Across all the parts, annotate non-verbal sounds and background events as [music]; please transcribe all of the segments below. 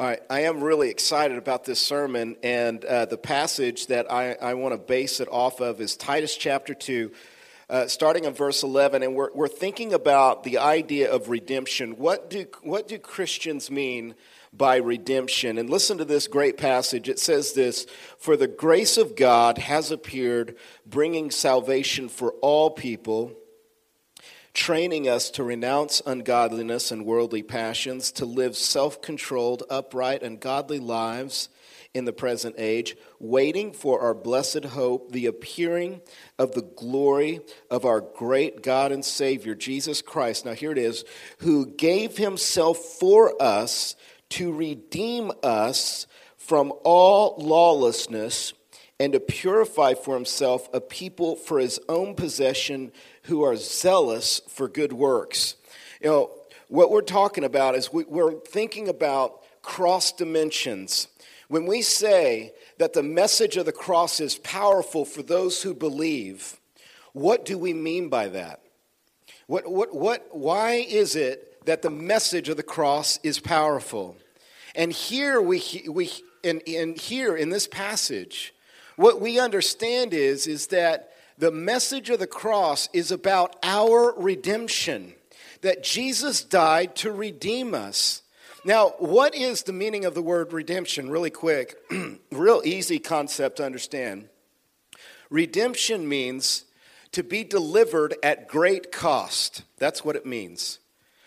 All right, I am really excited about this sermon, and uh, the passage that I, I want to base it off of is Titus chapter 2, uh, starting in verse 11. And we're, we're thinking about the idea of redemption. What do, what do Christians mean by redemption? And listen to this great passage. It says this For the grace of God has appeared, bringing salvation for all people training us to renounce ungodliness and worldly passions, to live self controlled, upright, and godly lives in the present age, waiting for our blessed hope, the appearing of the glory of our great God and Savior, Jesus Christ. Now, here it is, who gave himself for us to redeem us from all lawlessness and to purify for himself a people for his own possession who are zealous for good works. You know, what we're talking about is we, we're thinking about cross dimensions. When we say that the message of the cross is powerful for those who believe, what do we mean by that? What, what, what, why is it that the message of the cross is powerful? And here we, we in, in here in this passage, what we understand is, is that the message of the cross is about our redemption, that Jesus died to redeem us. Now, what is the meaning of the word redemption? Really quick, [clears throat] real easy concept to understand. Redemption means to be delivered at great cost. That's what it means.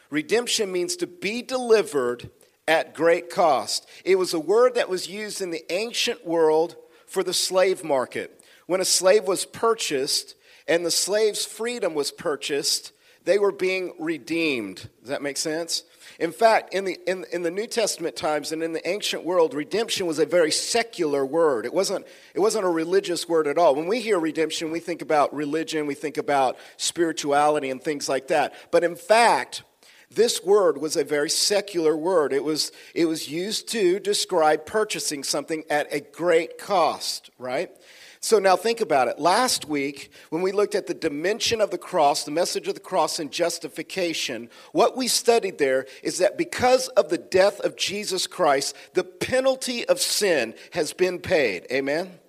Redemption means to be delivered at great cost. It was a word that was used in the ancient world for the slave market. When a slave was purchased and the slave's freedom was purchased, they were being redeemed. Does that make sense? In fact, in the, in, in the New Testament times and in the ancient world, redemption was a very secular word. It wasn't, it wasn't a religious word at all. When we hear redemption, we think about religion, we think about spirituality and things like that. But in fact, this word was a very secular word. It was, it was used to describe purchasing something at a great cost, right? So now think about it. Last week, when we looked at the dimension of the cross, the message of the cross and justification, what we studied there is that because of the death of Jesus Christ, the penalty of sin has been paid. Amen?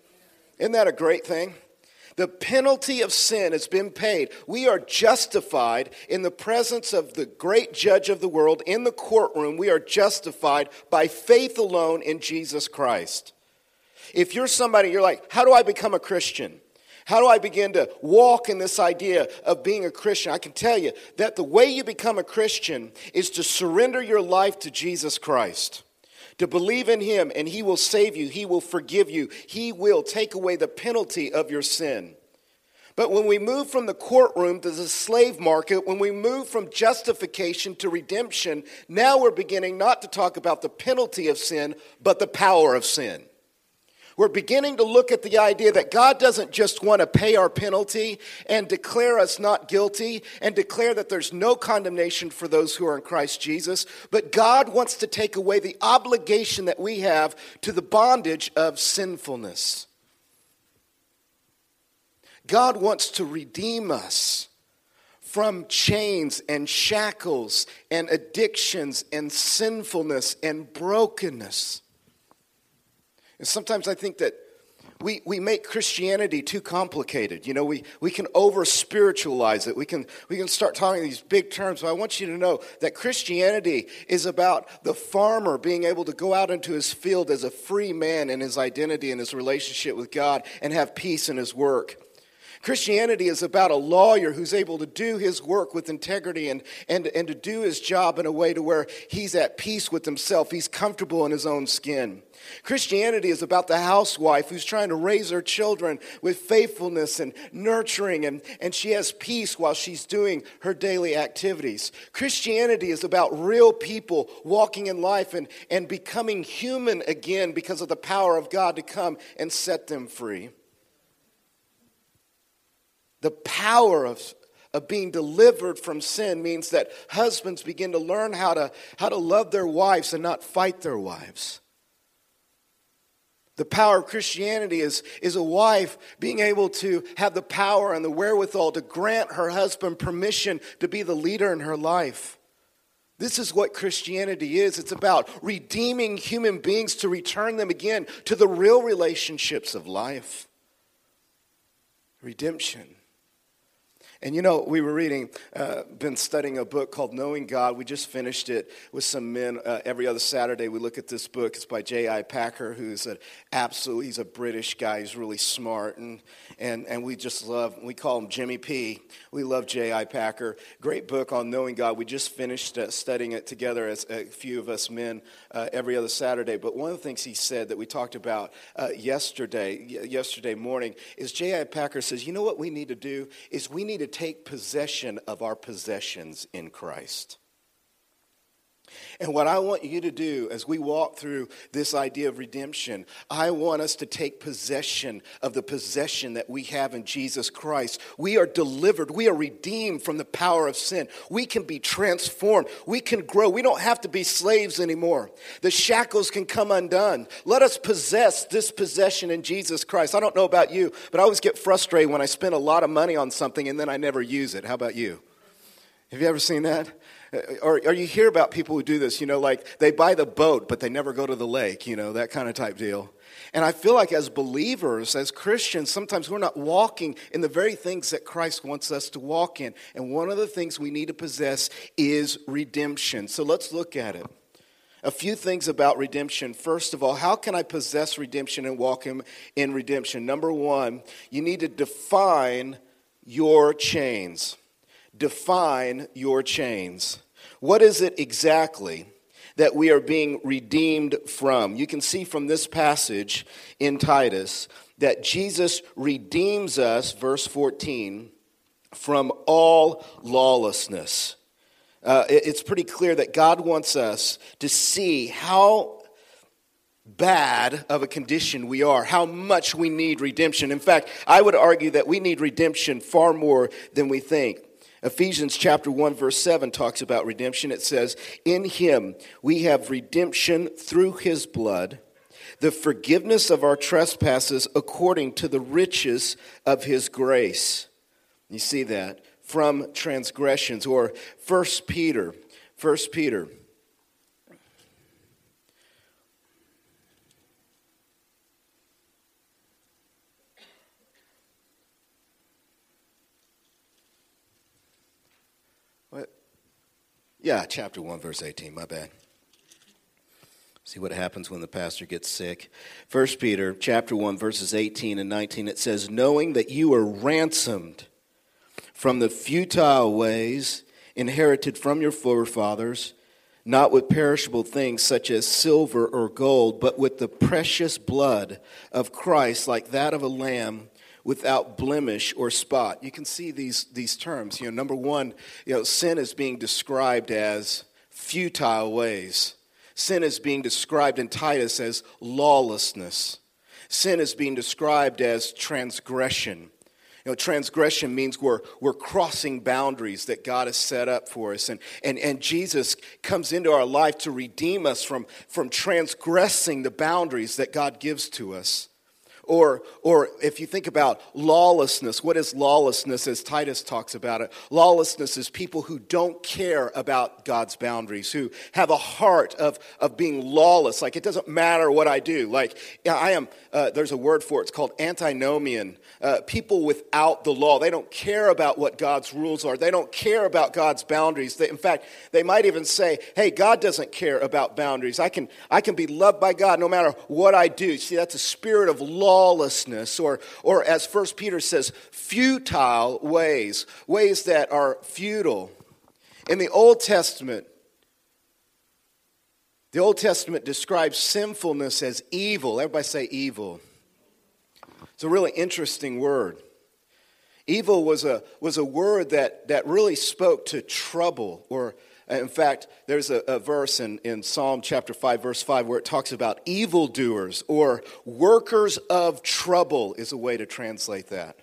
Isn't that a great thing? The penalty of sin has been paid. We are justified in the presence of the great judge of the world in the courtroom. We are justified by faith alone in Jesus Christ. If you're somebody, you're like, how do I become a Christian? How do I begin to walk in this idea of being a Christian? I can tell you that the way you become a Christian is to surrender your life to Jesus Christ, to believe in Him, and He will save you, He will forgive you, He will take away the penalty of your sin. But when we move from the courtroom to the slave market, when we move from justification to redemption, now we're beginning not to talk about the penalty of sin, but the power of sin. We're beginning to look at the idea that God doesn't just want to pay our penalty and declare us not guilty and declare that there's no condemnation for those who are in Christ Jesus, but God wants to take away the obligation that we have to the bondage of sinfulness. God wants to redeem us from chains and shackles and addictions and sinfulness and brokenness. And sometimes I think that we, we make Christianity too complicated. You know, we, we can over spiritualize it. We can, we can start talking these big terms. But I want you to know that Christianity is about the farmer being able to go out into his field as a free man in his identity and his relationship with God and have peace in his work. Christianity is about a lawyer who's able to do his work with integrity and, and, and to do his job in a way to where he's at peace with himself. He's comfortable in his own skin. Christianity is about the housewife who's trying to raise her children with faithfulness and nurturing, and, and she has peace while she's doing her daily activities. Christianity is about real people walking in life and, and becoming human again because of the power of God to come and set them free. The power of, of being delivered from sin means that husbands begin to learn how to, how to love their wives and not fight their wives. The power of Christianity is, is a wife being able to have the power and the wherewithal to grant her husband permission to be the leader in her life. This is what Christianity is. It's about redeeming human beings to return them again to the real relationships of life. Redemption. And you know, we were reading, uh, been studying a book called Knowing God. We just finished it with some men. Uh, every other Saturday, we look at this book. It's by J.I. Packer, who's an absolute, he's a British guy. He's really smart. And, and, and we just love, we call him Jimmy P. We love J.I. Packer. Great book on knowing God. We just finished uh, studying it together as a few of us men uh, every other Saturday. But one of the things he said that we talked about uh, yesterday, yesterday morning, is J.I. Packer says, you know what we need to do is we need to take possession of our possessions in Christ. And what I want you to do as we walk through this idea of redemption, I want us to take possession of the possession that we have in Jesus Christ. We are delivered, we are redeemed from the power of sin. We can be transformed, we can grow. We don't have to be slaves anymore. The shackles can come undone. Let us possess this possession in Jesus Christ. I don't know about you, but I always get frustrated when I spend a lot of money on something and then I never use it. How about you? Have you ever seen that? Uh, or, or you hear about people who do this, you know, like they buy the boat, but they never go to the lake, you know, that kind of type deal. And I feel like as believers, as Christians, sometimes we're not walking in the very things that Christ wants us to walk in. And one of the things we need to possess is redemption. So let's look at it. A few things about redemption. First of all, how can I possess redemption and walk in, in redemption? Number one, you need to define your chains define your chains. What is it exactly that we are being redeemed from? You can see from this passage in Titus that Jesus redeems us, verse 14, from all lawlessness. Uh, it's pretty clear that God wants us to see how bad of a condition we are, how much we need redemption. In fact, I would argue that we need redemption far more than we think. Ephesians chapter 1 verse 7 talks about redemption. It says, "In him we have redemption through his blood, the forgiveness of our trespasses according to the riches of his grace." You see that from transgressions or First Peter, First Peter Yeah, chapter 1, verse 18, my bad. See what happens when the pastor gets sick. First Peter chapter 1 verses 18 and 19 it says knowing that you are ransomed from the futile ways inherited from your forefathers not with perishable things such as silver or gold but with the precious blood of Christ like that of a lamb without blemish or spot. You can see these, these terms. You know, number one, you know, sin is being described as futile ways. Sin is being described in Titus as lawlessness. Sin is being described as transgression. You know, transgression means we're, we're crossing boundaries that God has set up for us. And, and, and Jesus comes into our life to redeem us from, from transgressing the boundaries that God gives to us. Or, or if you think about lawlessness, what is lawlessness as Titus talks about it? Lawlessness is people who don't care about God's boundaries, who have a heart of, of being lawless. Like it doesn't matter what I do. Like I am, uh, there's a word for it, it's called antinomian. Uh, people without the law, they don't care about what God's rules are, they don't care about God's boundaries. They, in fact, they might even say, hey, God doesn't care about boundaries. I can, I can be loved by God no matter what I do. See, that's a spirit of law lawlessness, or, or as First Peter says, futile ways, ways that are futile. In the Old Testament, the Old Testament describes sinfulness as evil. Everybody say evil. It's a really interesting word. Evil was a, was a word that, that really spoke to trouble or Uh, in fact, there's a, a, verse in, in Psalm chapter 5, verse 5, where it talks about evildoers or workers of trouble, is a way to translate that.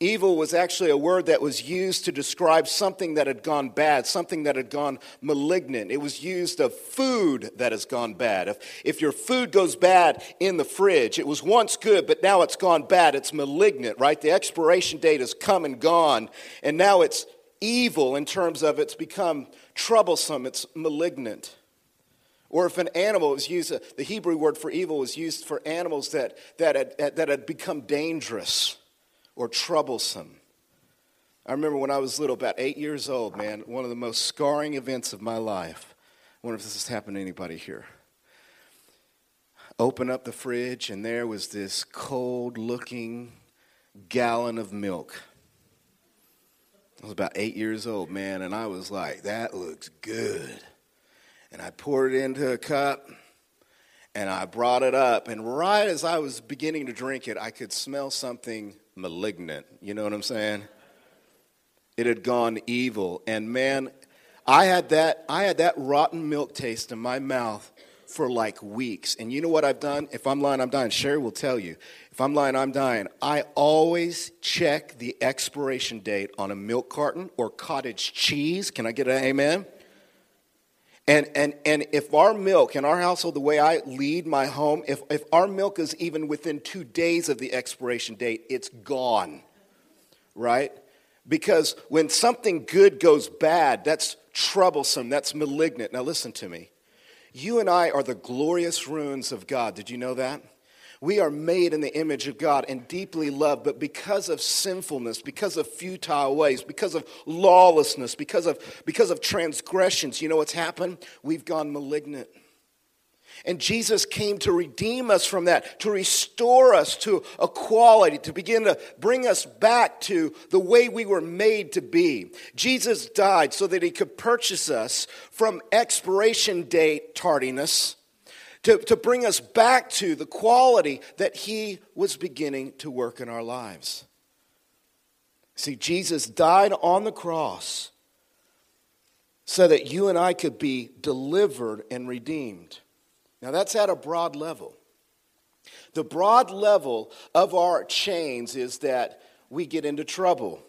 Evil was actually a word that was used to describe something that had gone bad, something that had gone malignant. It was used of food that has gone bad. If, if your food goes bad in the fridge, it was once good, but now it's gone bad, it's malignant, right? The expiration date has come and gone, and now it's evil in terms of it's become troublesome, it's malignant. Or if an animal was used, uh, the Hebrew word for evil was used for animals that, that, had, that had become dangerous or troublesome. I remember when I was little, about eight years old, man, one of the most scarring events of my life. I wonder if this has happened to anybody here. Open up the fridge, and there was this cold looking gallon of milk. I was about eight years old, man, and I was like, that looks good. And I poured it into a cup and I brought it up. And right as I was beginning to drink it, I could smell something malignant. You know what I'm saying? It had gone evil. And man, I had that, I had that rotten milk taste in my mouth for like weeks. And you know what I've done? If I'm lying, I'm dying. Sherry will tell you. If I'm lying, I'm dying. I always check the expiration date on a milk carton or cottage cheese. Can I get an amen? And, and, and if our milk in our household, the way I lead my home, if, if our milk is even within two days of the expiration date, it's gone, right? Because when something good goes bad, that's troublesome, that's malignant. Now, listen to me. You and I are the glorious ruins of God. Did you know that? We are made in the image of God and deeply loved, but because of sinfulness, because of futile ways, because of lawlessness, because of, because of transgressions, you know what's happened? We've gone malignant. And Jesus came to redeem us from that, to restore us to equality, to begin to bring us back to the way we were made to be. Jesus died so that he could purchase us from expiration date tardiness, to, to bring us back to the quality that he was beginning to work in our lives. See, Jesus died on the cross so that you and I could be delivered and redeemed. Now, that's at a broad level. The broad level of our chains is that we get into trouble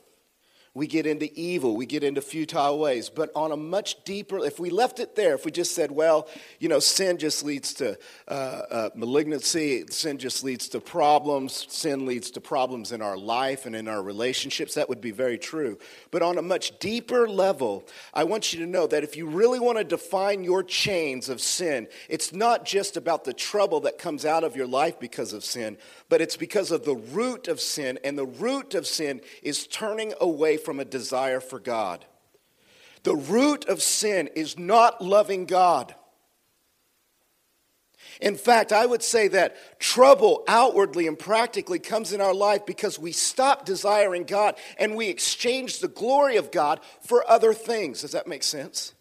we get into evil, we get into futile ways. But on a much deeper, if we left it there, if we just said, well, you know, sin just leads to uh, uh, malignancy, sin just leads to problems, sin leads to problems in our life and in our relationships, that would be very true. But on a much deeper level, I want you to know that if you really want to define your chains of sin, it's not just about the trouble that comes out of your life because of sin, but it's because of the root of sin. And the root of sin is turning away from a desire for God. The root of sin is not loving God. In fact, I would say that trouble outwardly and practically comes in our life because we stop desiring God and we exchange the glory of God for other things. Does that make sense?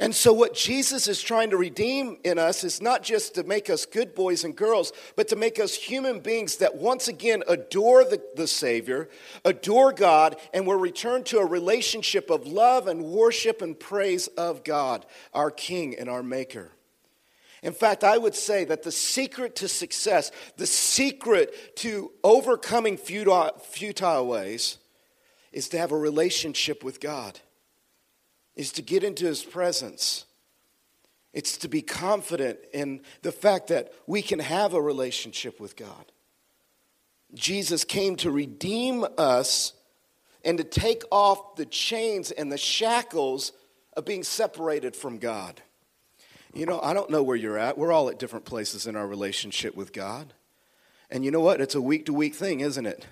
And so, what Jesus is trying to redeem in us is not just to make us good boys and girls, but to make us human beings that once again adore the, the Savior, adore God, and will return to a relationship of love and worship and praise of God, our King and our Maker. In fact, I would say that the secret to success, the secret to overcoming futile, futile ways, is to have a relationship with God is to get into his presence. It's to be confident in the fact that we can have a relationship with God. Jesus came to redeem us and to take off the chains and the shackles of being separated from God. You know, I don't know where you're at. We're all at different places in our relationship with God. And you know what? It's a week to week thing, isn't it?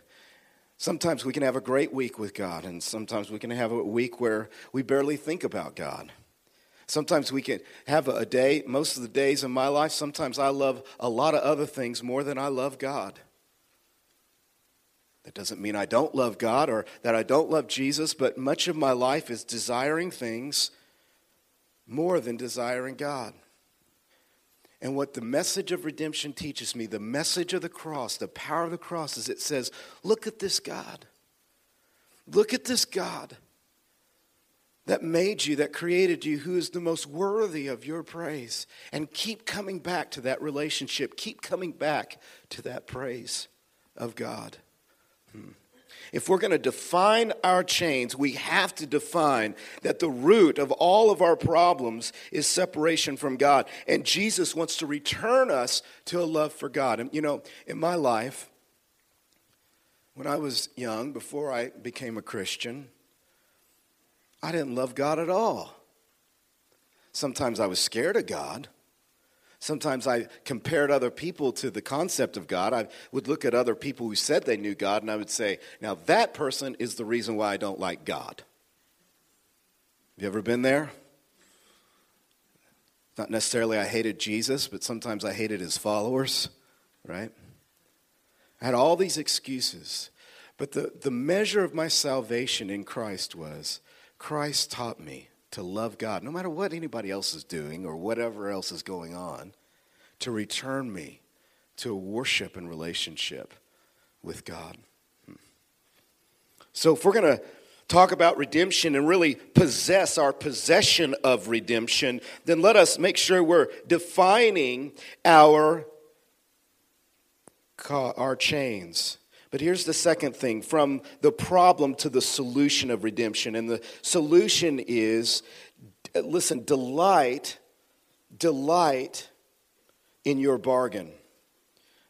Sometimes we can have a great week with God, and sometimes we can have a week where we barely think about God. Sometimes we can have a day, most of the days in my life, sometimes I love a lot of other things more than I love God. That doesn't mean I don't love God or that I don't love Jesus, but much of my life is desiring things more than desiring God. And what the message of redemption teaches me, the message of the cross, the power of the cross, is it says, look at this God. Look at this God that made you, that created you, who is the most worthy of your praise. And keep coming back to that relationship. Keep coming back to that praise of God. Hmm. If we're going to define our chains, we have to define that the root of all of our problems is separation from God. And Jesus wants to return us to a love for God. And you know, in my life, When I was young, before I became a Christian, I didn't love God at all. Sometimes I was scared of God. Sometimes I compared other people to the concept of God. I would look at other people who said they knew God and I would say, now that person is the reason why I don't like God. Have you ever been there? Not necessarily I hated Jesus, but sometimes I hated his followers, right? I had all these excuses. But the, the measure of my salvation in Christ was Christ taught me to love God, no matter what anybody else is doing or whatever else is going on, to return me to worship and relationship with God. So, if we're going to talk about redemption and really possess our possession of redemption, then let us make sure we're defining our, our chains. But here's the second thing from the problem to the solution of redemption. And the solution is listen, delight, delight in your bargain.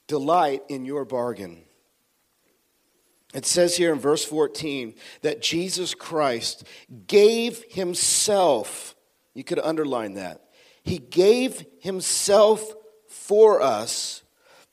Delight in your bargain. It says here in verse 14 that Jesus Christ gave himself, you could underline that. He gave himself for us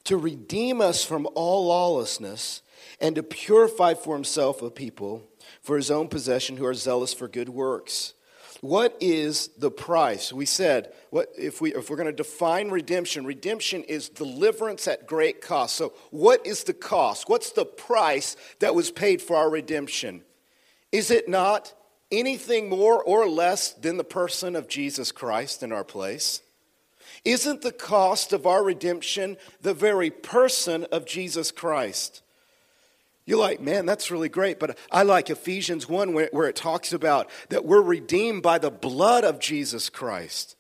to redeem us from all lawlessness and to purify for himself a people for his own possession who are zealous for good works. What is the price? We said, what, if, we, if we're going to define redemption, redemption is deliverance at great cost. So, what is the cost? What's the price that was paid for our redemption? Is it not anything more or less than the person of Jesus Christ in our place? Isn't the cost of our redemption the very person of Jesus Christ? You're like, man, that's really great. But I like Ephesians 1 where, where, it talks about that we're redeemed by the blood of Jesus Christ.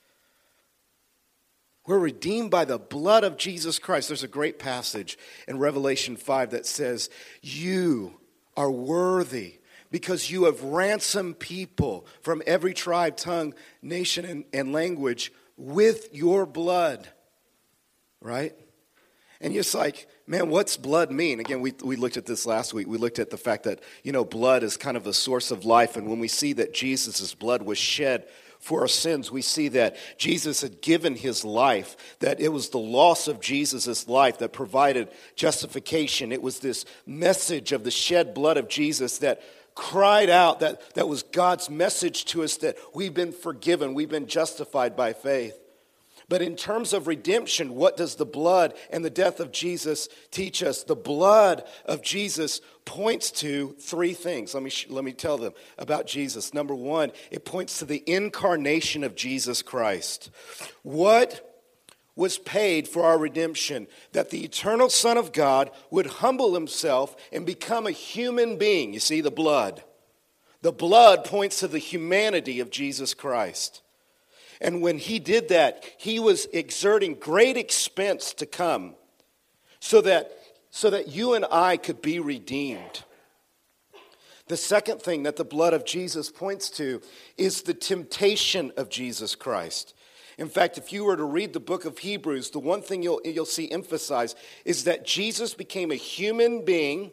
We're redeemed by the blood of Jesus Christ. There's a great passage in Revelation 5 that says, You are worthy because you have ransomed people from every tribe, tongue, nation, and, and language with your blood. Right? And it's like, man, what's blood mean? Again, we, we looked at this last week. We looked at the fact that, you know, blood is kind of a source of life. And when we see that Jesus' blood was shed for our sins, we see that Jesus had given his life, that it was the loss of Jesus' life that provided justification. It was this message of the shed blood of Jesus that cried out, that, that was God's message to us that we've been forgiven, we've been justified by faith. But in terms of redemption, what does the blood and the death of Jesus teach us? The blood of Jesus points to three things. Let me, let me tell them about Jesus. Number one, it points to the incarnation of Jesus Christ. What was paid for our redemption? That the eternal Son of God would humble himself and become a human being. You see, the blood. The blood points to the humanity of Jesus Christ. And when he did that, he was exerting great expense to come so that, so that you and I could be redeemed. The second thing that the blood of Jesus points to is the temptation of Jesus Christ. In fact, if you were to read the book of Hebrews, the one thing you'll, you'll see emphasized is that Jesus became a human being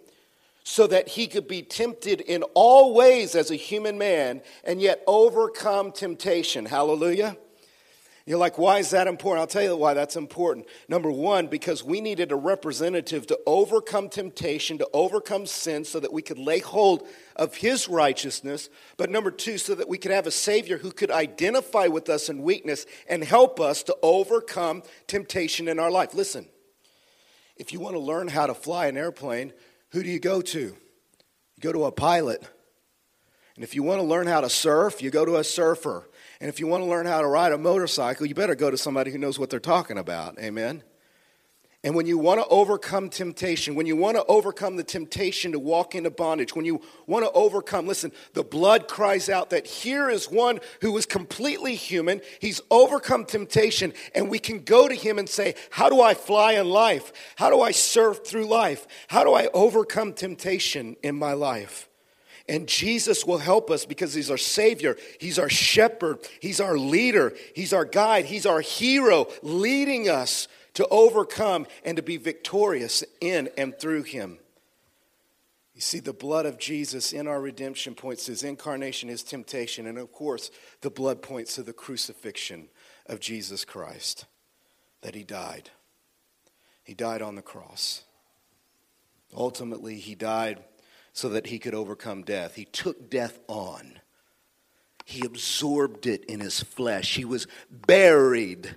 so that he could be tempted in all ways as a human man and yet overcome temptation. Hallelujah. You're like, why is that important? I'll tell you why that's important. Number one, because we needed a representative to overcome temptation, to overcome sin, so that we could lay hold of his righteousness. But number two, so that we could have a Savior who could identify with us in weakness and help us to overcome temptation in our life. Listen, if you want to learn how to fly an airplane, who do you go to? You go to a pilot. And if you want to learn how to surf, you go to a surfer. And if you want to learn how to ride a motorcycle, you better go to somebody who knows what they're talking about. Amen. And when you want to overcome temptation, when you want to overcome the temptation to walk into bondage, when you want to overcome, listen, the blood cries out that here is one who is completely human. He's overcome temptation, and we can go to him and say, How do I fly in life? How do I surf through life? How do I overcome temptation in my life? And Jesus will help us because He's our Savior, He's our shepherd, He's our leader, He's our guide, He's our hero, leading us to overcome and to be victorious in and through him. You see, the blood of Jesus in our redemption points to his incarnation, his temptation, and of course, the blood points to the crucifixion of Jesus Christ, that he died. He died on the cross. Ultimately, he died so that he could overcome death. He took death on, he absorbed it in his flesh. He was buried,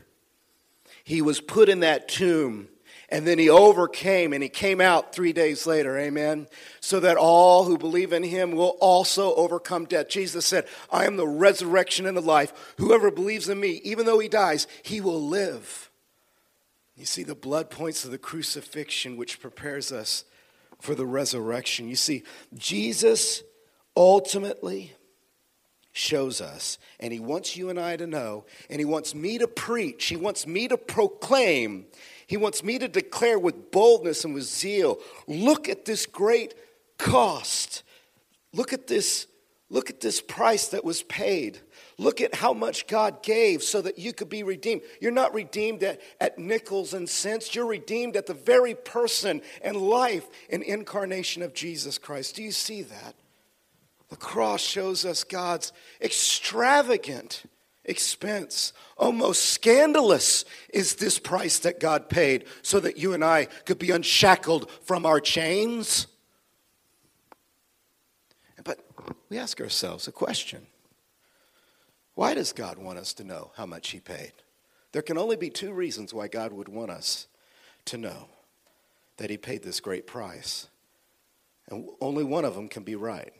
he was put in that tomb and then he overcame and he came out three days later, amen. So that all who believe in him will also overcome death. Jesus said, I am the resurrection and the life. Whoever believes in me, even though he dies, he will live. You see, the blood points to the crucifixion, which prepares us for the resurrection. You see, Jesus ultimately shows us, and he wants you and I to know, and he wants me to preach, he wants me to proclaim he wants me to declare with boldness and with zeal look at this great cost. Look at this. Look at this price that was paid. Look at how much God gave so that you could be redeemed. You're not redeemed at, at nickels and cents. You're redeemed at the very person and life and incarnation of Jesus Christ. Do you see that? The cross shows us God's extravagant expense. Almost scandalous is this price that God paid so that you and I could be unshackled from our chains. But we ask ourselves a question Why does God want us to know how much He paid? There can only be two reasons why God would want us to know that He paid this great price. And only one of them can be right.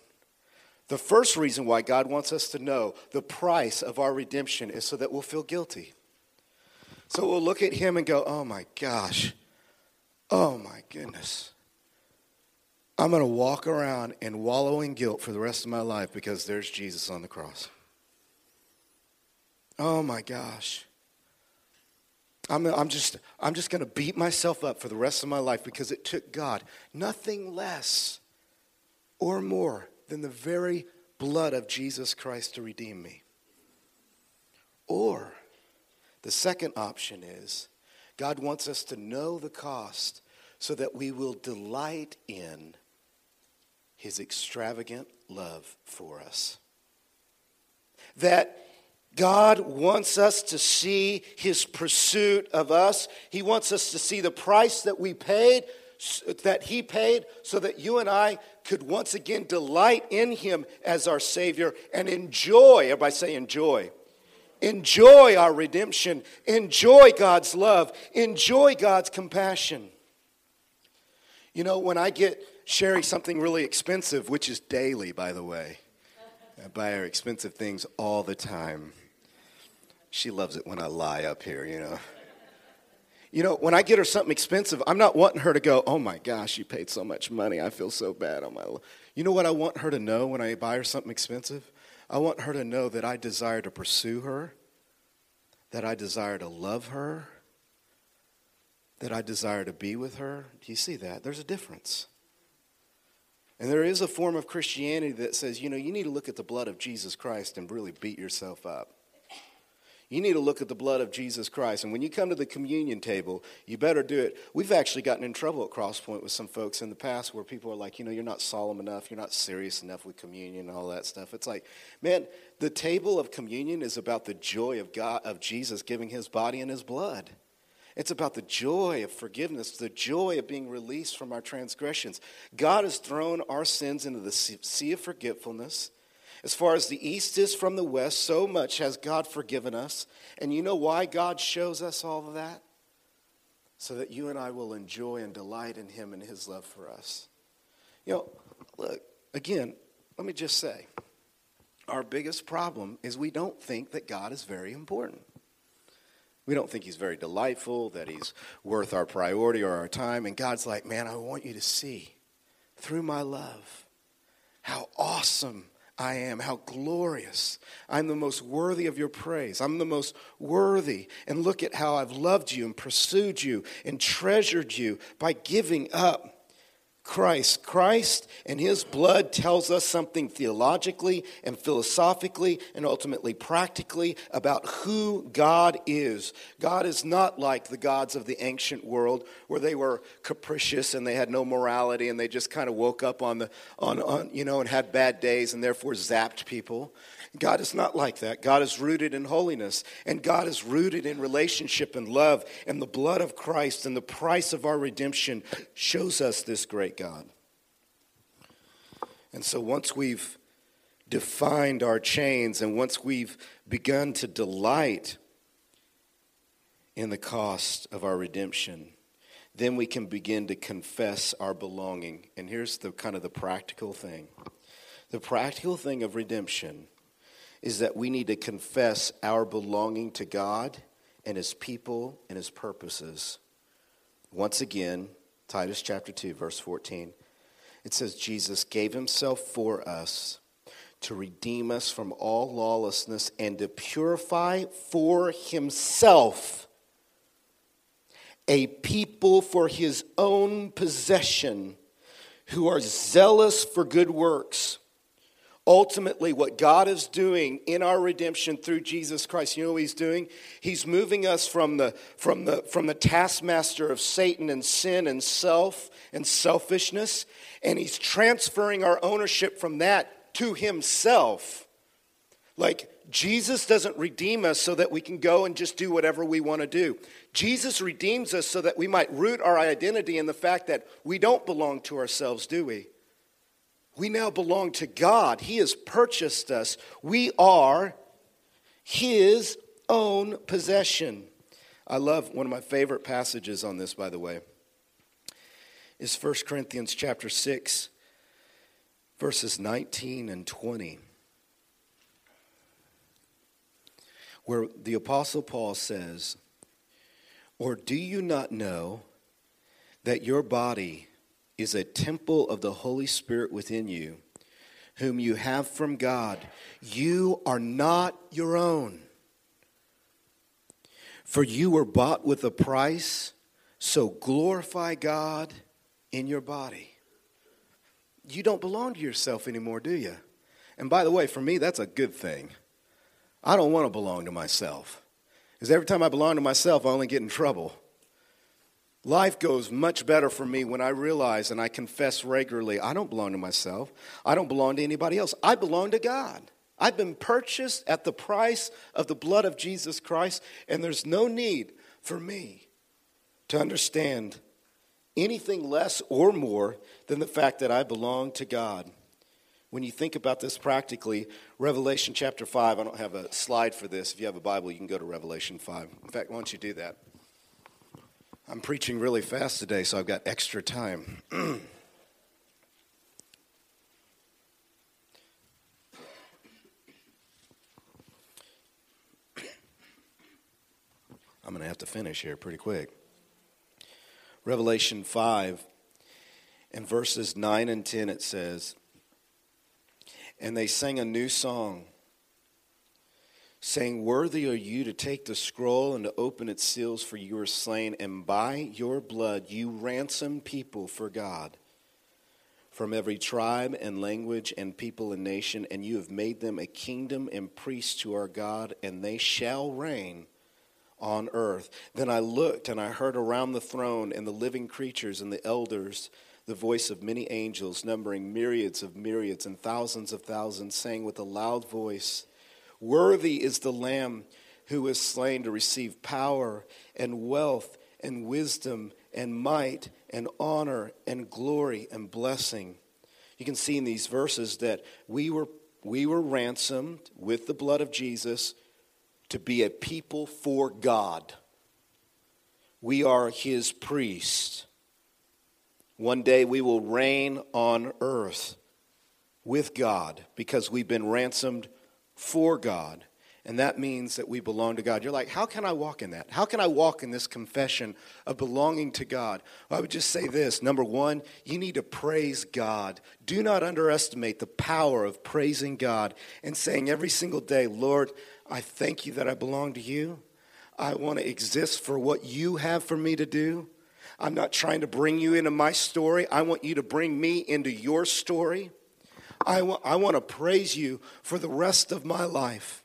The first reason why God wants us to know the price of our redemption is so that we'll feel guilty. So we'll look at Him and go, oh my gosh, oh my goodness. I'm going to walk around and wallow in guilt for the rest of my life because there's Jesus on the cross. Oh my gosh. I'm, I'm just, I'm just going to beat myself up for the rest of my life because it took God nothing less or more than the very blood of Jesus Christ to redeem me. Or the second option is God wants us to know the cost so that we will delight in his extravagant love for us. That God wants us to see his pursuit of us. He wants us to see the price that we paid that he paid so that you and I could once again delight in him as our Savior and enjoy, everybody say enjoy. Enjoy our redemption. Enjoy God's love. Enjoy God's compassion. You know, when I get Sherry something really expensive, which is daily, by the way, I buy her expensive things all the time. She loves it when I lie up here, you know. You know, when I get her something expensive, I'm not wanting her to go, oh my gosh, you paid so much money. I feel so bad on my. You know what I want her to know when I buy her something expensive? I want her to know that I desire to pursue her, that I desire to love her, that I desire to be with her. Do you see that? There's a difference. And there is a form of Christianity that says, you know, you need to look at the blood of Jesus Christ and really beat yourself up. You need to look at the blood of Jesus Christ. And when you come to the communion table, you better do it. We've actually gotten in trouble at Crosspoint with some folks in the past where people are like, you know, you're not solemn enough, you're not serious enough with communion and all that stuff. It's like, man, the table of communion is about the joy of God of Jesus giving his body and his blood. It's about the joy of forgiveness, the joy of being released from our transgressions. God has thrown our sins into the sea of forgetfulness. As far as the east is from the west, so much has God forgiven us. And you know why God shows us all of that? So that you and I will enjoy and delight in Him and His love for us. You know, look, again, let me just say our biggest problem is we don't think that God is very important. We don't think He's very delightful, that He's worth our priority or our time. And God's like, man, I want you to see through my love how awesome I am, how glorious. I'm the most worthy of your praise. I'm the most worthy. And look at how I've loved you and pursued you and treasured you by giving up Christ. Christ and his blood tells us something theologically and philosophically and ultimately practically about who God is. God is not like the gods of the ancient world where they were capricious and they had no morality and they just kind of woke up on the on, on you know and had bad days and therefore zapped people. God is not like that. God is rooted in holiness, and God is rooted in relationship and love, and the blood of Christ and the price of our redemption shows us this great God. And so once we've defined our chains and once we've begun to delight in the cost of our redemption, then we can begin to confess our belonging. And here's the kind of the practical thing. The practical thing of redemption is that we need to confess our belonging to God and His people and His purposes. Once again, Titus chapter 2, verse 14, it says, Jesus gave Himself for us to redeem us from all lawlessness and to purify for Himself a people for His own possession who are zealous for good works. Ultimately, what God is doing in our redemption through Jesus Christ, you know what He's doing? He's moving us from the, from the, from the taskmaster of Satan and sin and self and selfishness, and He's transferring our ownership from that to Himself. Like, Jesus doesn't redeem us so that we can go and just do whatever we want to do. Jesus redeems us so that we might root our identity in the fact that we don't belong to ourselves, do we? We now belong to God. He has purchased us. We are His own possession. I love one of my favorite passages on this, by the way, is 1 Corinthians chapter 6, verses 19 and 20, where the Apostle Paul says, Or do you not know that your body is a temple of the Holy Spirit within you, whom you have from God. You are not your own. For you were bought with a price, so glorify God in your body. You don't belong to yourself anymore, do you? And by the way, for me, that's a good thing. I don't want to belong to myself. Because every time I belong to myself, I only get in trouble. Life goes much better for me when I realize and I confess regularly I don't belong to myself. I don't belong to anybody else. I belong to God. I've been purchased at the price of the blood of Jesus Christ, and there's no need for me to understand anything less or more than the fact that I belong to God. When you think about this practically, Revelation chapter 5, I don't have a slide for this. If you have a Bible, you can go to Revelation 5. In fact, why don't you do that? I'm preaching really fast today, so I've got extra time. [clears throat] I'm going to have to finish here pretty quick. Revelation 5 in verses 9 and 10 it says, And they sang a new song saying, Worthy are you to take the scroll and to open its seals, for you were slain, and by your blood you ransomed people for God from every tribe and language and people and nation, and you have made them a kingdom and priests to our God, and they shall reign on earth. Then I looked, and I heard around the throne and the living creatures and the elders the voice of many angels, numbering myriads of myriads and thousands of thousands, saying with a loud voice, Worthy is the Lamb who was slain to receive power and wealth and wisdom and might and honor and glory and blessing. You can see in these verses that we were, we were ransomed with the blood of Jesus to be a people for God. We are his priests. One day we will reign on earth with God because we've been ransomed for God. And that means that we belong to God. You're like, how can I walk in that? How can I walk in this confession of belonging to God? Well, I would just say this. Number one, you need to praise God. Do not underestimate the power of praising God and saying every single day, Lord, I thank you that I belong to you. I want to exist for what you have for me to do. I'm not trying to bring you into my story. I want you to bring me into your story. I want, I want to praise you for the rest of my life.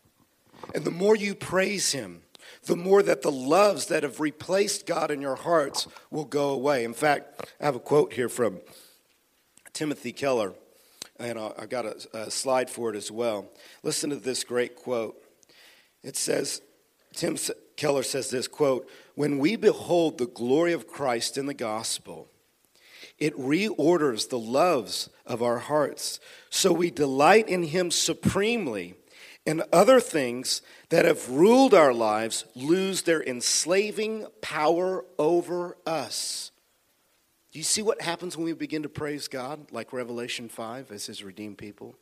And the more you praise him, the more that the loves that have replaced God in your hearts will go away. In fact, I have a quote here from Timothy Keller, and I've got a, a slide for it as well. Listen to this great quote. It says, Tim Keller says this quote, when we behold the glory of Christ in the gospel, it reorders the loves of our hearts. So we delight in Him supremely, and other things that have ruled our lives lose their enslaving power over us. Do you see what happens when we begin to praise God, like Revelation 5 as His redeemed people?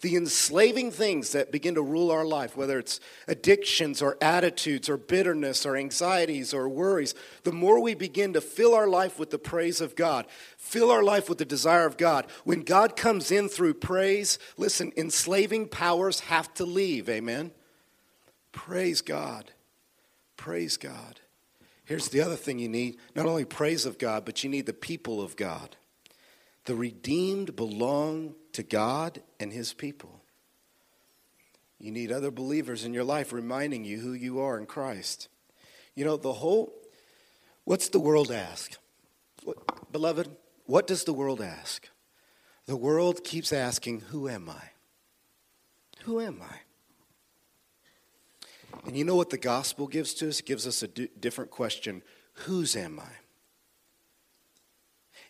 The enslaving things that begin to rule our life, whether it's addictions or attitudes or bitterness or anxieties or worries, the more we begin to fill our life with the praise of God, fill our life with the desire of God, when God comes in through praise, listen, enslaving powers have to leave. Amen? Praise God. Praise God. Here's the other thing you need not only praise of God, but you need the people of God. The redeemed belong to God and His people. You need other believers in your life reminding you who you are in Christ. You know, the whole, what's the world ask? What, beloved, what does the world ask? The world keeps asking, Who am I? Who am I? And you know what the gospel gives to us? It gives us a d- different question Whose am I?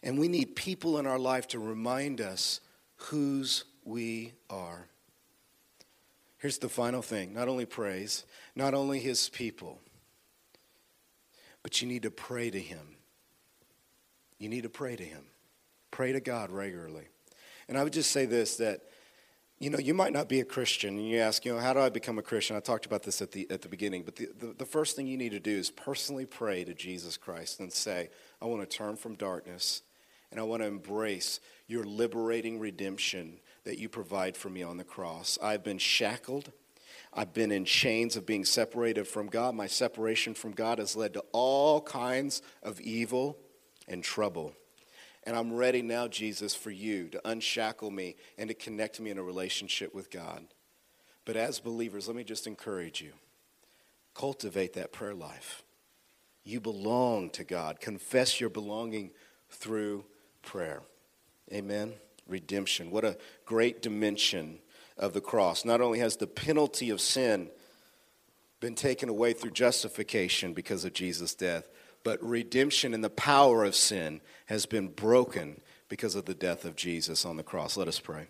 And we need people in our life to remind us whose we are. Here's the final thing not only praise, not only his people, but you need to pray to him. You need to pray to him. Pray to God regularly. And I would just say this that, you know, you might not be a Christian, and you ask, you know, how do I become a Christian? I talked about this at the, at the beginning, but the, the, the first thing you need to do is personally pray to Jesus Christ and say, I want to turn from darkness and I want to embrace your liberating redemption that you provide for me on the cross. I've been shackled. I've been in chains of being separated from God. My separation from God has led to all kinds of evil and trouble. And I'm ready now, Jesus, for you to unshackle me and to connect me in a relationship with God. But as believers, let me just encourage you cultivate that prayer life. You belong to God. Confess your belonging through prayer. Amen. Redemption. What a great dimension of the cross. Not only has the penalty of sin been taken away through justification because of Jesus' death, but redemption and the power of sin has been broken because of the death of Jesus on the cross. Let us pray.